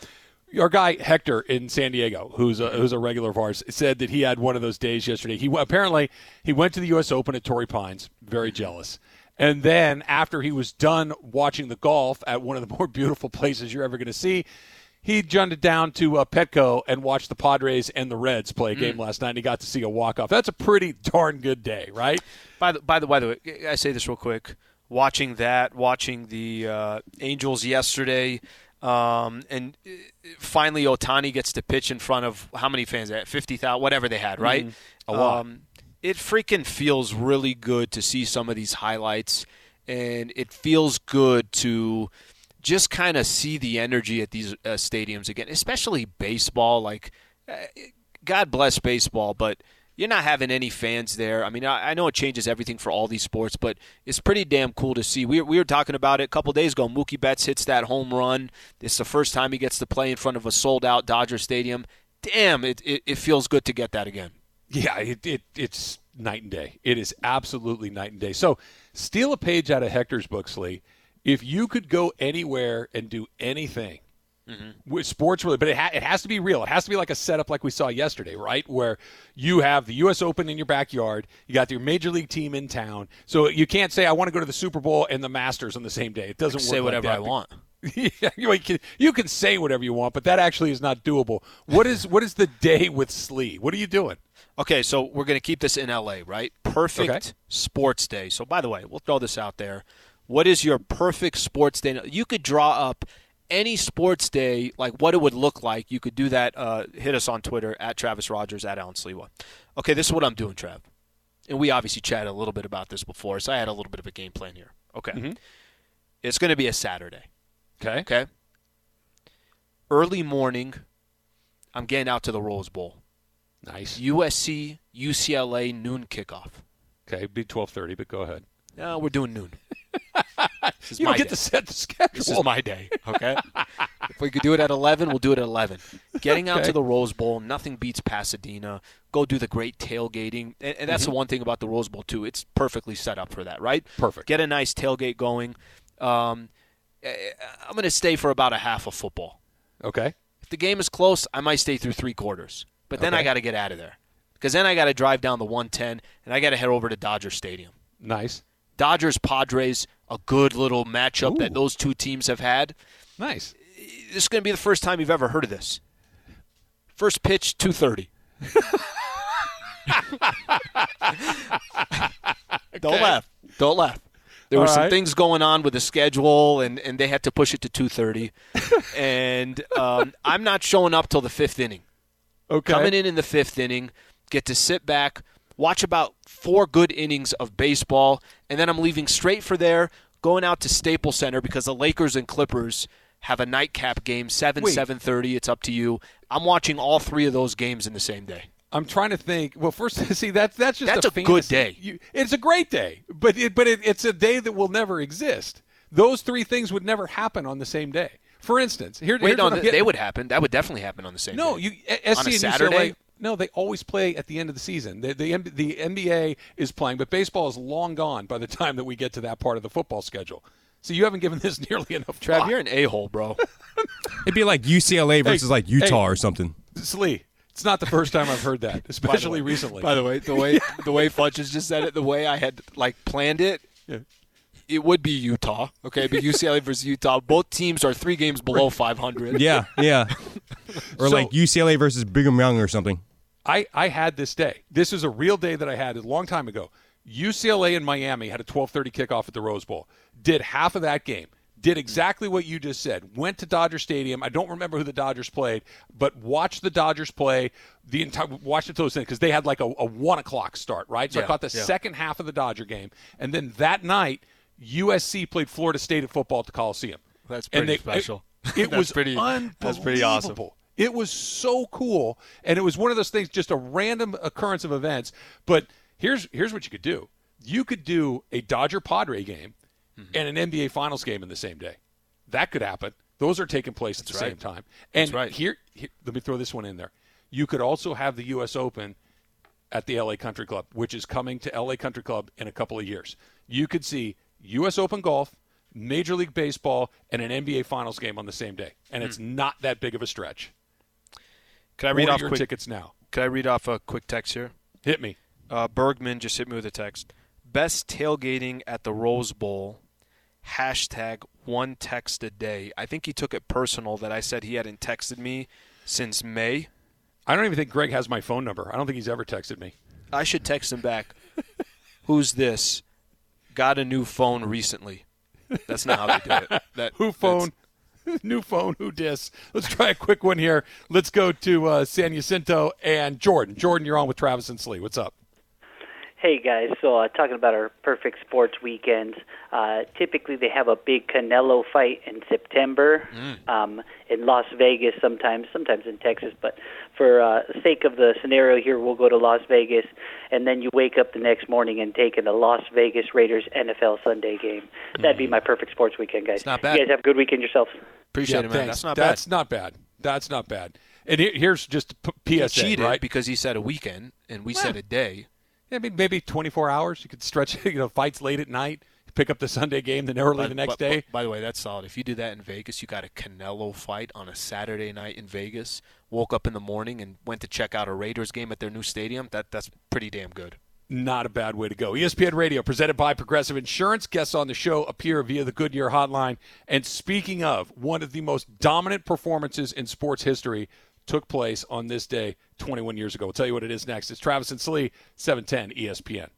our guy Hector in San Diego, who's a, who's a regular of ours, said that he had one of those days yesterday. He apparently he went to the U.S. Open at Torrey Pines, very jealous. And then after he was done watching the golf at one of the more beautiful places you're ever going to see, he jumped down to uh, Petco and watched the Padres and the Reds play a game last night. and He got to see a walk off. That's a pretty darn good day, right? By the by the by the way, I say this real quick. watching that, watching the uh, Angels yesterday, um, and uh, finally Ohtani gets to pitch in front of how many fans? At fifty thousand, whatever they had, right? A lot. Um, it freaking feels really good to see some of these highlights, and it feels good to just kind of see the energy at these uh, stadiums again, especially baseball. Like, uh, God bless baseball, but you're not having any fans there. I mean, I, I know it changes everything for all these sports, but it's pretty damn cool to see. We, we were talking about it a couple days ago. Mookie Betts hits that home run. It's the first time he gets to play in front of a sold out Dodger Stadium. Damn, it, it, it feels good to get that again. Yeah, it, it it's night and day. It is absolutely night and day. So, steal a page out of Hector's book, Lee. If you could go anywhere and do anything mm-hmm. with sports really, but it, ha- it has to be real. It has to be like a setup like we saw yesterday, right? Where you have the U.S. Open in your backyard, you got your major league team in town, so you can't say I want to go to the Super Bowl and the Masters on the same day. It doesn't Say work like whatever that. I want. yeah, you can, you can say whatever you want, but that actually is not doable. What is what is the day with Slee? What are you doing? Okay, so we're going to keep this in LA, right? Perfect Okay. sports day. So, by the way, we'll throw this out there. What is your perfect sports day? You could draw up any sports day, like what it would look like. You could do that. Uh, hit us on Twitter at Travis Rogers at Alan Sliwa. Okay, this is what I'm doing, Trav. And we obviously chatted a little bit about this before, so I had a little bit of a game plan here. Okay, it's going to be a Saturday. Okay. Okay. Early morning, I'm getting out to the Rose Bowl. Nice. USC UCLA noon kickoff. Okay, be twelve thirty, but go ahead. No, we're doing noon. this is You my don't get day. to set the schedule. This is my day. Okay. if we could do it at eleven, we'll do it at eleven. Getting out Okay. to the Rose Bowl, nothing beats Pasadena. Go do the great tailgating, and, and that's the one thing about the Rose Bowl too. It's perfectly set up for that, right? Perfect. Get a nice tailgate going. Um, eh, I'm going to stay for about a half of football. okay. If the game is close, I might stay through three quarters. But then Okay. I got to get out of there because then I got to drive down the 110 and I got to head over to Dodger Stadium. Nice. Dodgers Padres, a good little matchup that those two teams have had. Nice. This is going to be the first time you've ever heard of this. First pitch, 230. Don't laugh. Don't laugh. There were some right. things going on with the schedule, and, and they had to push it to 230. and um, I'm not showing up till the fifth inning. Okay. Coming in in the fifth inning, get to sit back, watch about four good innings of baseball, and then I'm leaving straight for there, going out to Staples Center because the Lakers and Clippers have a nightcap game, seven seven thirty. It's up to you. I'm watching all three of those games in the same day. I'm trying to think. Well, first, see that that's just That's a, a good day. You, it's a great day, but it, but it, it's a day that will never exist. Those three things would never happen on the same day. For instance, here, Wait, here's no, what I'm th- getting- they would happen. That would definitely happen on the same No, day. you S- On a and Saturday? UCLA. No, they always play at the end of the season. The, the the NBA is playing, but baseball is long gone by the time that we get to that part of the football schedule. So you haven't given this nearly enough Trav, thought. you're an a hole, bro. It'd be like UCLA versus like Utah hey. or something. Slee, it's not the first time I've heard that, especially recently. By the way, the way the way Funches just said it, the way I had like planned it, Yeah. It would be Utah. Okay, but UCLA versus Utah. Both teams are three games below 500. Yeah, yeah. Or So- like UCLA versus Brigham Young or something. I, I had this day. This is a real day that I had a long time ago. UCLA and Miami had a 12:30 kickoff at the Rose Bowl. Did half of that game. Did exactly what you just said. Went to Dodger Stadium. I don't remember who the Dodgers played, but watched the Dodgers play the entire. Watched it those because they had like a, a one o'clock start, right? So I caught the yeah. second half of the Dodger game, and then that night USC played Florida State at football at the Coliseum. That's pretty they- special. It, it was pretty- unbelievable. that's pretty awesome. It was so cool, and it was one of those things, just a random occurrence of events. But here's here's what you could do: you could do a Dodger Padre game Mm-hmm. and an NBA Finals game in the same day. That could happen. Those are taking place at the right. same time. And right. here, here, let me throw this one in there. You could also have the U.S. Open at the LA Country Club, which is coming to LA Country Club in a couple of years. You could see U.S. Open golf, Major League Baseball, and an NBA Finals game on the same day, and it's not that big of a stretch. Can I read Order off your quick? tickets now. Can I read off a quick text here? Hit me. Uh, Bergman just hit me with a text. Best tailgating at the Rose Bowl. Hashtag one text a day. I think he took it personal that I said he hadn't texted me since May. I don't even think Greg has my phone number. I don't think he's ever texted me. I should text him back. Who's this? Got a new phone recently. That's not how they do it. That, Who phone? New phone, who dis? Let's try a quick one here. Let's go to uh, San Jacinto and Jordan. Jordan, you're on with Travis and Slee. What's up? Hey guys, so uh, talking about our perfect sports weekends. Uh, typically, they have a big Canelo fight in September um, in Las Vegas. Sometimes, sometimes in Texas. But for uh, sake of the scenario here, we'll go to Las Vegas, and then you wake up the next morning and take in the Las Vegas Raiders NFL Sunday game. That'd be my perfect sports weekend, guys. It's not bad. You guys have a good weekend yourselves. Appreciate Yeah, it, man. thanks. That's not That's bad. not bad. That's not bad. And here's just a p- He PSA, cheated right? because he said a weekend and we said a day. I mean, maybe 24 hours. You could stretch, you know, fights late at night, pick up the Sunday game, then early By- the next by- day. By the way, that's solid. If you do that in Vegas, you got a Canelo fight on a Saturday night in Vegas. Woke up in the morning and went to check out a Raiders game at their new stadium. That that's pretty damn good. Not a bad way to go. ESPN Radio, presented by Progressive Insurance. Guests on the show appear via the Goodyear Hotline. And speaking of, one of the most dominant performances in sports history took place on this day 21 years ago. We'll tell you what it is next. It's Travis and Slee, 710 ESPN.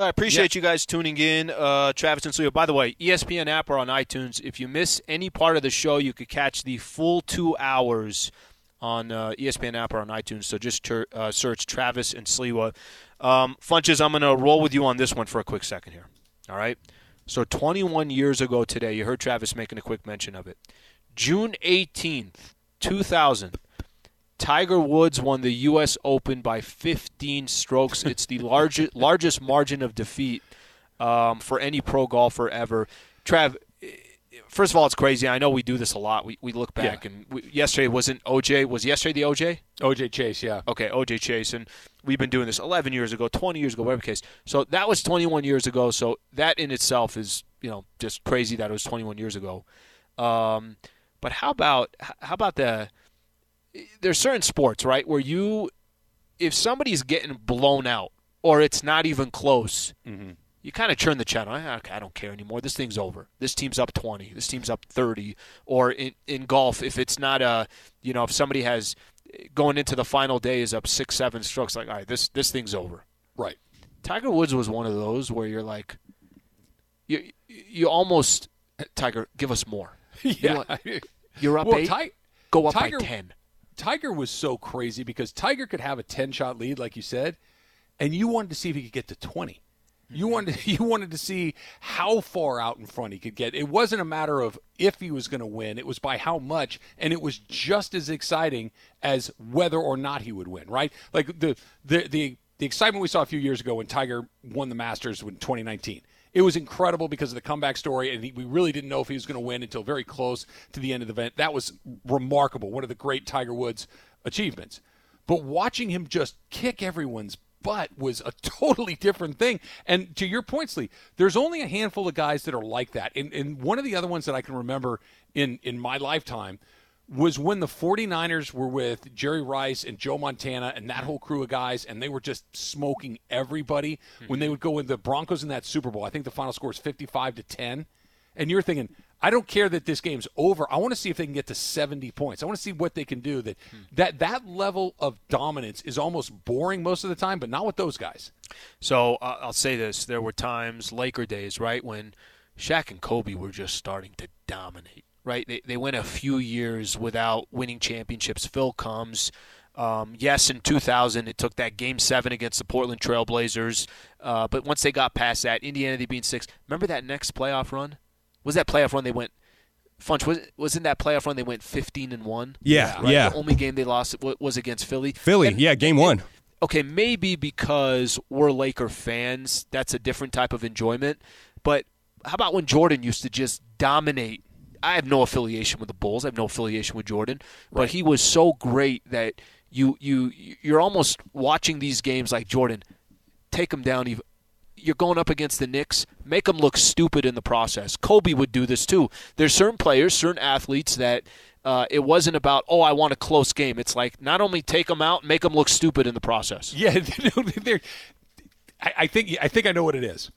I appreciate you guys tuning in. Uh, Travis and Leo. By the way, ESPN app or on iTunes. If you miss any part of the show, you could catch the full two hours on uh, ESPN app or on iTunes. So just ter- uh, search Travis and Sliwa. Um, Funches, I'm going to roll with you on this one for a quick second here. All right. So 21 years ago today, you heard Travis making a quick mention of it. June 18th, 2000. Tiger Woods won the U.S. Open by 15 strokes. It's the largest largest margin of defeat um, for any pro golfer ever. Trav, first of all, it's crazy. I know we do this a lot. We, we look back Yeah. and we, yesterday wasn't OJ. Was yesterday the OJ? OJ Chase, yeah. Okay, OJ Chase, and we've been doing this 11 years ago, 20 years ago, whatever case. So that was 21 years ago. So that in itself is, you know, just crazy that it was 21 years ago. Um, but how about how about the? There's certain sports, right, where you, if somebody's getting blown out or it's not even close, you kind of turn the channel. "Ah, Okay, I don't care anymore. This thing's over. This team's up 20. This team's up 30. Or in, in golf, if it's not a, you know, if somebody has going into the final day is up six, seven strokes, like, all right, this this thing's over. Right. Tiger Woods was one of those where you're like, you you almost Tiger, give us more. Yeah. You're up well, eight, Ti- go up Tiger- by ten. Tiger was so crazy because Tiger could have a 10 shot lead, like you said, and you wanted to see if he could get to 20. You mm-hmm. wanted you wanted to see how far out in front he could get. It wasn't a matter of if he was going to win; it was by how much, and it was just as exciting as whether or not he would win. Right? Like the the the, the excitement we saw a few years ago when Tiger won the Masters in 2019. It was incredible because of the comeback story, and he, we really didn't know if he was going to win until very close to the end of the event. That was remarkable. One of the great Tiger Woods achievements. But watching him just kick everyone's butt was a totally different thing. And to your point, Lee, there's only a handful of guys that are like that. And, and one of the other ones that I can remember in, in my lifetime was when the 49ers were with Jerry Rice and Joe Montana and that whole crew of guys, and they were just smoking everybody. When they would go with the Broncos in that Super Bowl, I think the final score is 55 to 10. And you're thinking, I don't care that this game's over. I want to see if they can get to 70 points. I want to see what they can do. That that that level of dominance is almost boring most of the time, but not with those guys. So uh, I'll say this: there were times, Laker days, right, when Shaq and Kobe were just starting to dominate. Right, they they went a few years without winning championships. Phil comes. Um, yes, in 2000, it took that Game Seven against the Portland Trailblazers. Uh, but once they got past that, Indiana they beat six. Remember that next playoff run? Was that playoff run they went? Funch was was in that playoff run they went 15 and one. Yeah, Right? yeah. The only game they lost was against Philly. Philly, And- yeah, game one. okay, maybe because we're Laker fans, that's a different type of enjoyment. But how about when Jordan used to just dominate? I have no affiliation with the Bulls. I have no affiliation with Jordan, but he was so great that you you you're almost watching these games like Jordan take them down even you're going up against the Knicks, make them look stupid in the process. Kobe would do this too. There's certain players, certain athletes that uh, it wasn't about, oh, I want a close game. It's like not only take them out, make them look stupid in the process. Yeah, I, I think I think I know what it is.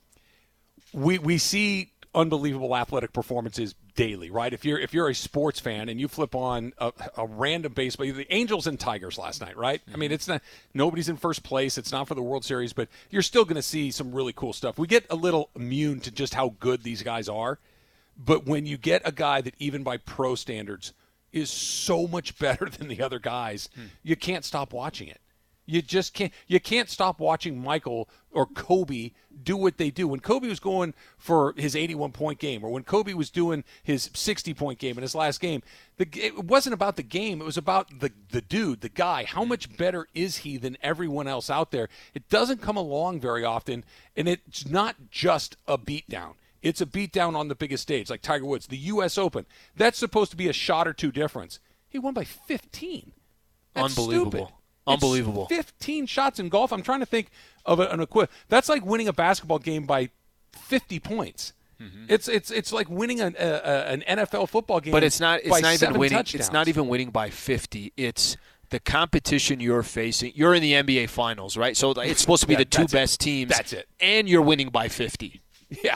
We we see unbelievable athletic performances daily, right? If you're if you're a sports fan and you flip on a, a random baseball, the Angels and Tigers last night, right? I mean, mm-hmm. it's not nobody's in first place. It's not for the World Series, but you're still going to see some really cool stuff. We get a little immune to just how good these guys are, but when you get a guy that even by pro standards is so much better than the other guys, hmm. you can't stop watching it. You just can't. You can't stop watching Michael or Kobe do what they do. When Kobe was going for his 81 point game, or when Kobe was doing his 60 point game in his last game, the, it wasn't about the game. It was about the the dude, the guy. How much better is he than everyone else out there? It doesn't come along very often, and it's not just a beatdown. It's a beatdown on the biggest stage, like Tiger Woods, the U.S. Open. That's supposed to be a shot or two difference. He won by 15. That's Unbelievable. stupid. Unbelievable. It's 15 shots in golf. I'm trying to think of an equivalent. That's like winning a basketball game by 50 points. Mm-hmm. It's it's it's like winning an, an NFL football game. But it's not. It's not even winning. touchdowns. It's not even winning by fifty. It's the competition you're facing. You're in the NBA Finals, right? So it's supposed to be Yeah, the two that's it. best teams. That's it. And you're winning by fifty. Yeah,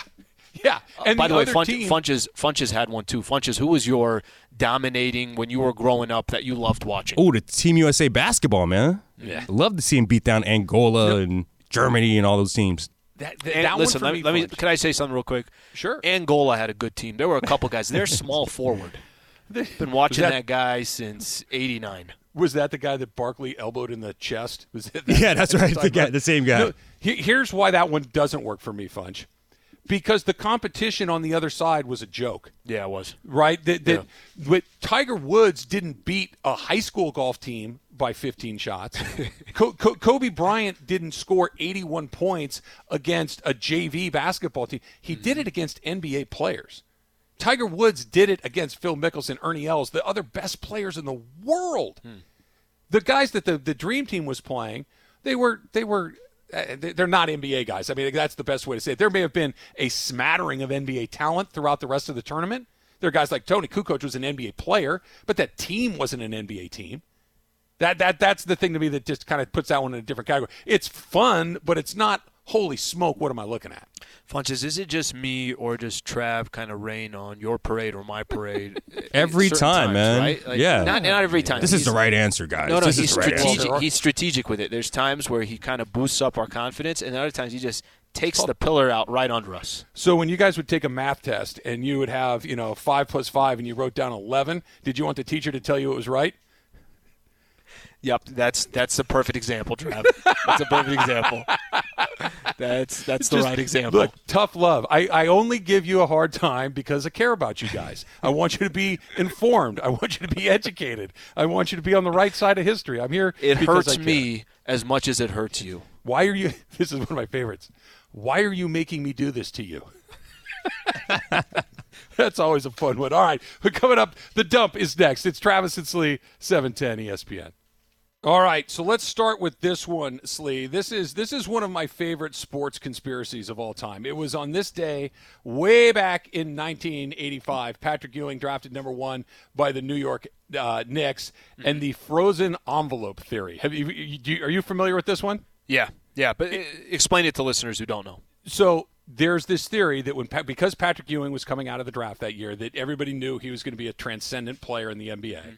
yeah. Uh, and By the, way, other Funch, team, Funches Funches had one too. Funches, who was your dominating when you were growing up that you loved watching? Oh, the Team USA basketball, man. Yeah. I love to see him beat down Angola and Germany and all those teams. that, that, And that listen, let me, me, let me. Can I say something real quick? Sure. Angola had a good team. There were a couple guys. They're small forward. Been watching that- that, guy since '89. Was that the guy that Barkley elbowed in the chest? Was it Yeah, that's right. The guy- the same guy. No, he- here's why that one doesn't work for me, Funch. Because the competition on the other side was a joke. Yeah, it was. right? That, that but Tiger Woods didn't beat a high school golf team by 15 shots. Co- Co- Kobe Bryant didn't score 81 points against a JV basketball team. He mm-hmm. did it against NBA players. Tiger Woods did it against Phil Mickelson, Ernie Els, the other best players in the world. Hmm. The guys that the, the Dream Team was playing, they were they were Uh, they're not NBA guys. I mean, that's the best way to say it. There may have been a smattering of NBA talent throughout the rest of the tournament. There are guys like Toni Kukoc was an NBA player, but that team wasn't an NBA team. That that that's the thing to me that just kind of puts that one in a different category. It's fun, but it's not holy smoke. What am I looking at? Funches, is it just me or does Trav kind of rain on your parade or my parade? Every time, times, man. Right? Like, Yeah. Not, not every time. This is the right answer, guys. No, no, this he's is the right strategic. He's strategic with it. There's times where he kind of boosts up our confidence, and other times he just takes the pillar out right under us. So when you guys would take a math test and you would have you know five plus five and you wrote down eleven, did you want the teacher to tell you it was right? Yep, that's that's the perfect example, Trav. That's a perfect example. That's that's the Just- right example. Look, tough love. I, I only give you a hard time because I care about you guys. I want you to be informed. I want you to be educated. I want you to be on the right side of history. I'm here. it hurts me as much as it hurts you. Why are you? This is one of my favorites. Why are you making me do this to you? That's always a fun one. All right, we're coming up. The dump is next. It's Travis and Slee, seven ten E ESPN. All right, so let's start with this one, Slee. This is this is one of my favorite sports conspiracies of all time. It was on this day, way back in 1985. Patrick Ewing drafted number one by the New York uh, Knicks, and the frozen envelope theory. Have you, you, are you familiar with this one? Yeah, yeah, but uh, explain it to listeners who don't know. So there's this theory that when because Patrick Ewing was coming out of the draft that year, that everybody knew he was going to be a transcendent player in the NBA.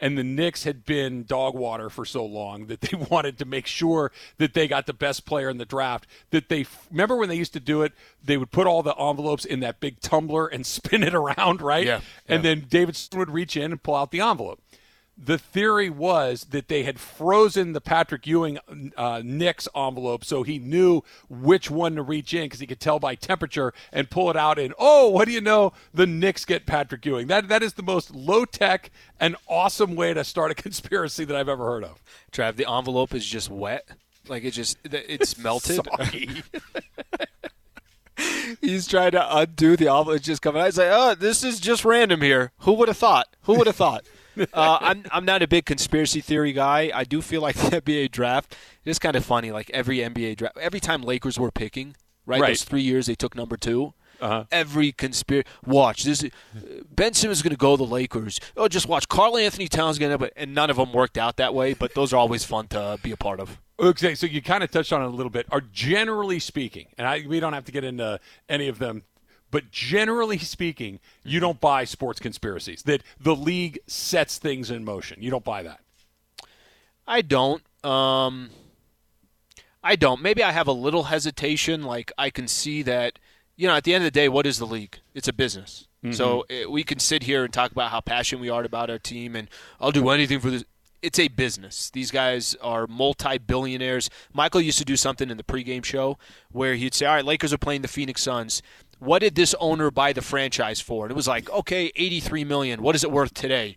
And the Knicks had been dog water for so long that they wanted to make sure that they got the best player in the draft. That they remember when they used to do it, they would put all the envelopes in that big tumbler and spin it around, right? Yeah, And then David would reach in and pull out the envelope. The theory was that they had frozen the Patrick Ewing uh, Knicks envelope so he knew which one to reach in because he could tell by temperature and pull it out. And oh, what do you know? The Knicks get Patrick Ewing. That that is the most low tech and awesome way to start a conspiracy that I've ever heard of. Trav, the envelope is just wet. Like it just it's melted. He's trying to undo the envelope. It's just coming out. He's like, oh, this is just random here. Who would have thought? Who would have thought? Uh, I'm I'm not a big conspiracy theory guy. I do feel like the NBA draft it is kind of funny. Like every NBA draft, every time Lakers were picking, right? Right. Those three years they took number 2 Uh-huh. Every conspiracy. Watch this. Ben Simmons is going to go the Lakers. Oh, just watch. Karl-Anthony Towns going to, and none of them worked out that way. But those are always fun to be a part of. Okay, so you kind of touched on it a little bit. Are generally speaking, and I, we don't have to get into any of them, But generally speaking, you don't buy sports conspiracies. That the league sets things in motion. You don't buy that. I don't. Um, I don't. Maybe I have a little hesitation. Like I can see that, you know, at the end of the day, what is the league? It's a business. So uh, we can sit here and talk about how passionate we are about our team, and I'll do anything for this. It's a business. These guys are multi-billionaires. Michael used to do something in the pregame show where he'd say, "All right, Lakers are playing the Phoenix Suns. What did this owner buy the franchise for?" And it was like, "Okay, 83 million. What is it worth today?"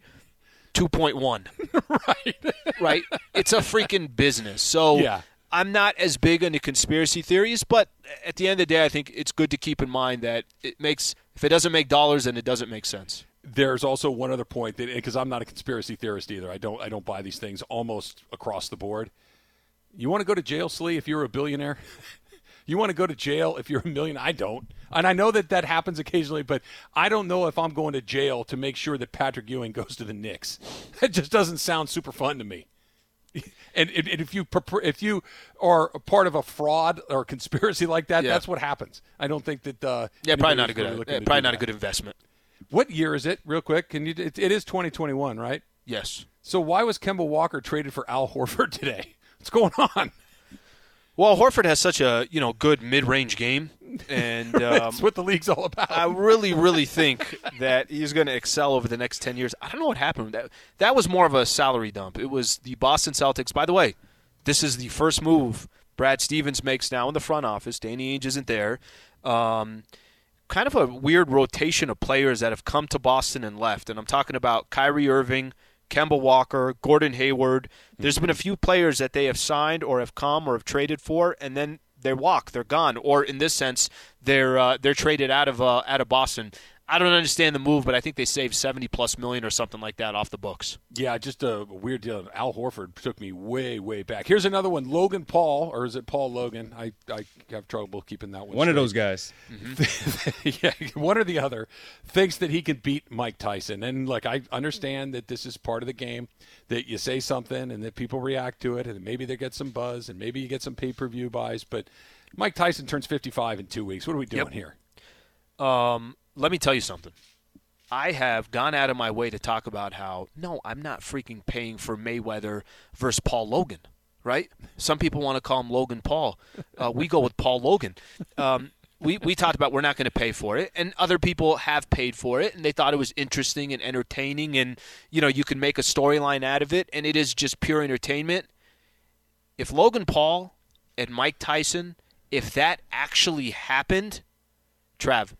2.1. right. right? It's a freaking business. So Yeah. I'm not as big into conspiracy theories, but at the end of the day, I think it's good to keep in mind that it makes if it doesn't make dollars, then it doesn't make sense. There's also one other point that because I'm not a conspiracy theorist either. I don't I don't buy these things almost across the board. You want to go to jail, Slee, if you're a billionaire? you want to go to jail if you're a million? I don't. And I know that that happens occasionally, but I don't know if I'm going to jail to make sure that Patrick Ewing goes to the Knicks. That just doesn't sound super fun to me. And, if you if you are a part of a fraud or conspiracy like that, Yeah. that's what happens. I don't think that. Uh, Yeah, probably not a good, really uh, probably not a good investment. What year is it? Real quick, can you? It, it is 2021, right? Yes. So why was Kemba Walker traded for Al Horford today? What's going on? Well, Horford has such a you know good mid-range game, and um, That's what the league's all about. I really, really think that he's going to excel over the next ten years. I don't know what happened. That that was more of a salary dump. It was the Boston Celtics. By the way, this is the first move Brad Stevens makes now in the front office. Danny Ainge isn't there. Um, kind of a weird rotation of players that have come to Boston and left. And I'm talking about Kyrie Irving, Kemba Walker, Gordon Hayward. There's been a few players that they have signed or have come or have traded for, and then they walk, they're gone, or in this sense, they're uh, they're traded out of uh, out of Boston. I don't understand the move, but I think they saved 70 plus million or something like that off the books. yeah, just a weird deal. Al Horford took me way, way back. Here's another one: Logan Paul, or is it Paul Logan? I, I have trouble keeping that one. One of those guys. yeah, one or the other thinks that he can beat Mike Tyson. And like I understand that this is part of the game, that you say something and that people react to it, and maybe they get some buzz, and maybe you get some pay per view buys. But Mike Tyson turns 55 in two weeks. What are we doing Yep. here? Um, let me tell you something. I have gone out of my way to talk about how no, I'm not freaking paying for Mayweather versus Paul Logan, right? Some people want to call him Logan Paul. Uh, we go with Paul Logan. Um, we, we talked about we're not going to pay for it, and other people have paid for it, and they thought it was interesting and entertaining, and you know you can make a storyline out of it, and it is just pure entertainment. If Logan Paul and Mike Tyson, if that actually happened, Trav,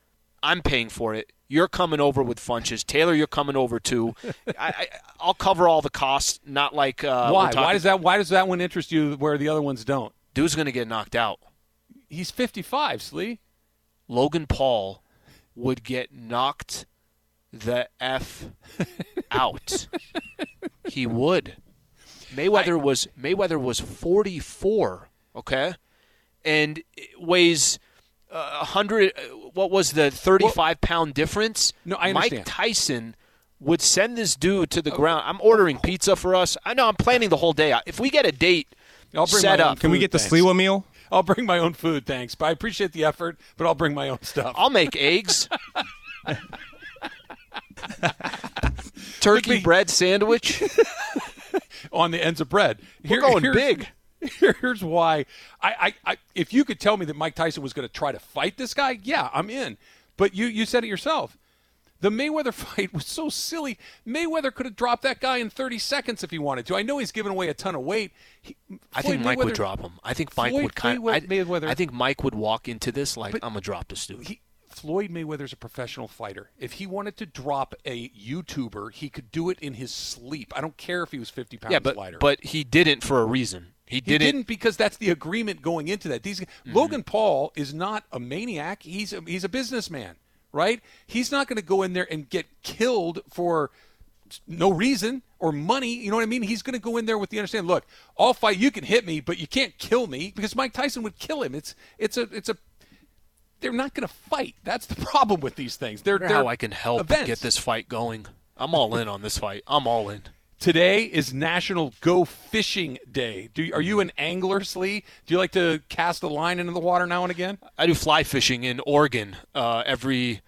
I'm paying for it. You're coming over with funches. Taylor, you're coming over too. I, I, I'll cover all the costs. Not like uh, why? Why does that? Why does that one interest you where the other ones don't? dude's going to get knocked out? He's 55, Slee. Logan Paul would get knocked the f out. he would. Mayweather was Mayweather was 44, okay? And weighs uh, 100 uh, what was the 35 pound difference? No, I understand. Mike. Tyson would send this dude to the ground. I'm ordering pizza for us. I know I'm planning the whole day. Out. If we get a date I'll bring set my own up, Can we get the thanks. Sliwa meal? I'll bring my own food, thanks. But I appreciate the effort, but I'll bring my own stuff. I'll make eggs. Turkey bread sandwich. on the ends of bread. We're going here's- big. Here's why. I, I, I, if you could tell me that Mike Tyson was going to try to fight this guy, yeah, I'm in. But you, you said it yourself. The Mayweather fight was so silly. Mayweather could have dropped that guy in 30 seconds if he wanted to. I know he's given away a ton of weight. He, I think Mike would drop him. I think Mike Floyd would kind. Maywe- I, Mayweather- I think Mike would walk into this like But- I'm gonna drop this dude. He, Floyd Mayweather's a professional fighter. If he wanted to drop a YouTuber, he could do it in his sleep. I don't care if he was 50 pounds yeah, but lighter. but he didn't for a reason. He He didn't. didn't, because that's the agreement going into that. These Mm-hmm. Logan Paul is not a maniac. He's a, he's a businessman, right? He's not going to go in there and get killed for no reason or money. You know what I mean? He's going to go in there with the understanding. Look, I'll fight. You can hit me, but you can't kill me because Mike Tyson would kill him. It's it's a it's a. They're not going to fight. That's the problem with these things. They're, they're how I can help events. get this fight going. I'm all in on this fight. I'm all in. Today is National Go Fishing Day. Do are you an angler, Slee? Do you like to cast a line into the water now and again? I do fly fishing in Oregon uh, every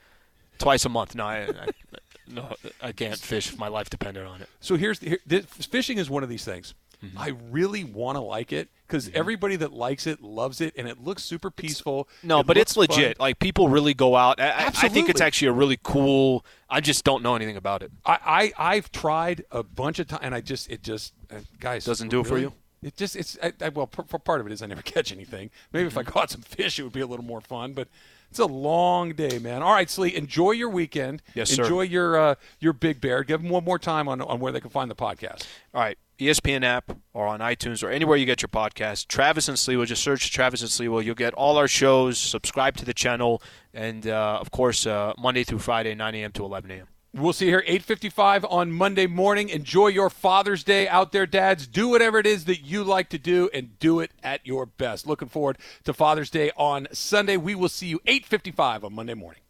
twice a month. No, I, I, no, I can't fish if my life depended on it. So here's the, here, this, fishing is one of these things. I really want to like it because everybody that likes it loves it, and it looks super peaceful. No, It but it's legit. fun. Like people really go out. I- I think it's actually a really cool. I just don't know anything about it. I, I I've tried a bunch of times, and I just it just uh, guys Doesn't do it for you? It just it's I, I, well p- for part of it is I never catch anything. Maybe if I Mm-hmm. caught some fish, it would be a little more fun. But it's a long day, man. All right, Slee, enjoy your weekend. Yes, sir. Enjoy your uh, your Big Bear. Give them one more time on on where they can find the podcast. All right, ESPN app or on iTunes or anywhere you get your podcast. Travis and Sliwa. Just search Travis and Sliwa. You'll get all our shows. Subscribe to the channel, and uh, of course, uh, Monday through Friday, 9 a.m. to 11 a.m. We'll see you here 8:55 on Monday morning. Enjoy your Father's Day out there, dads. Do whatever it is that you like to do and do it at your best. Looking forward to Father's Day on Sunday. We will see you 8:55 on Monday morning.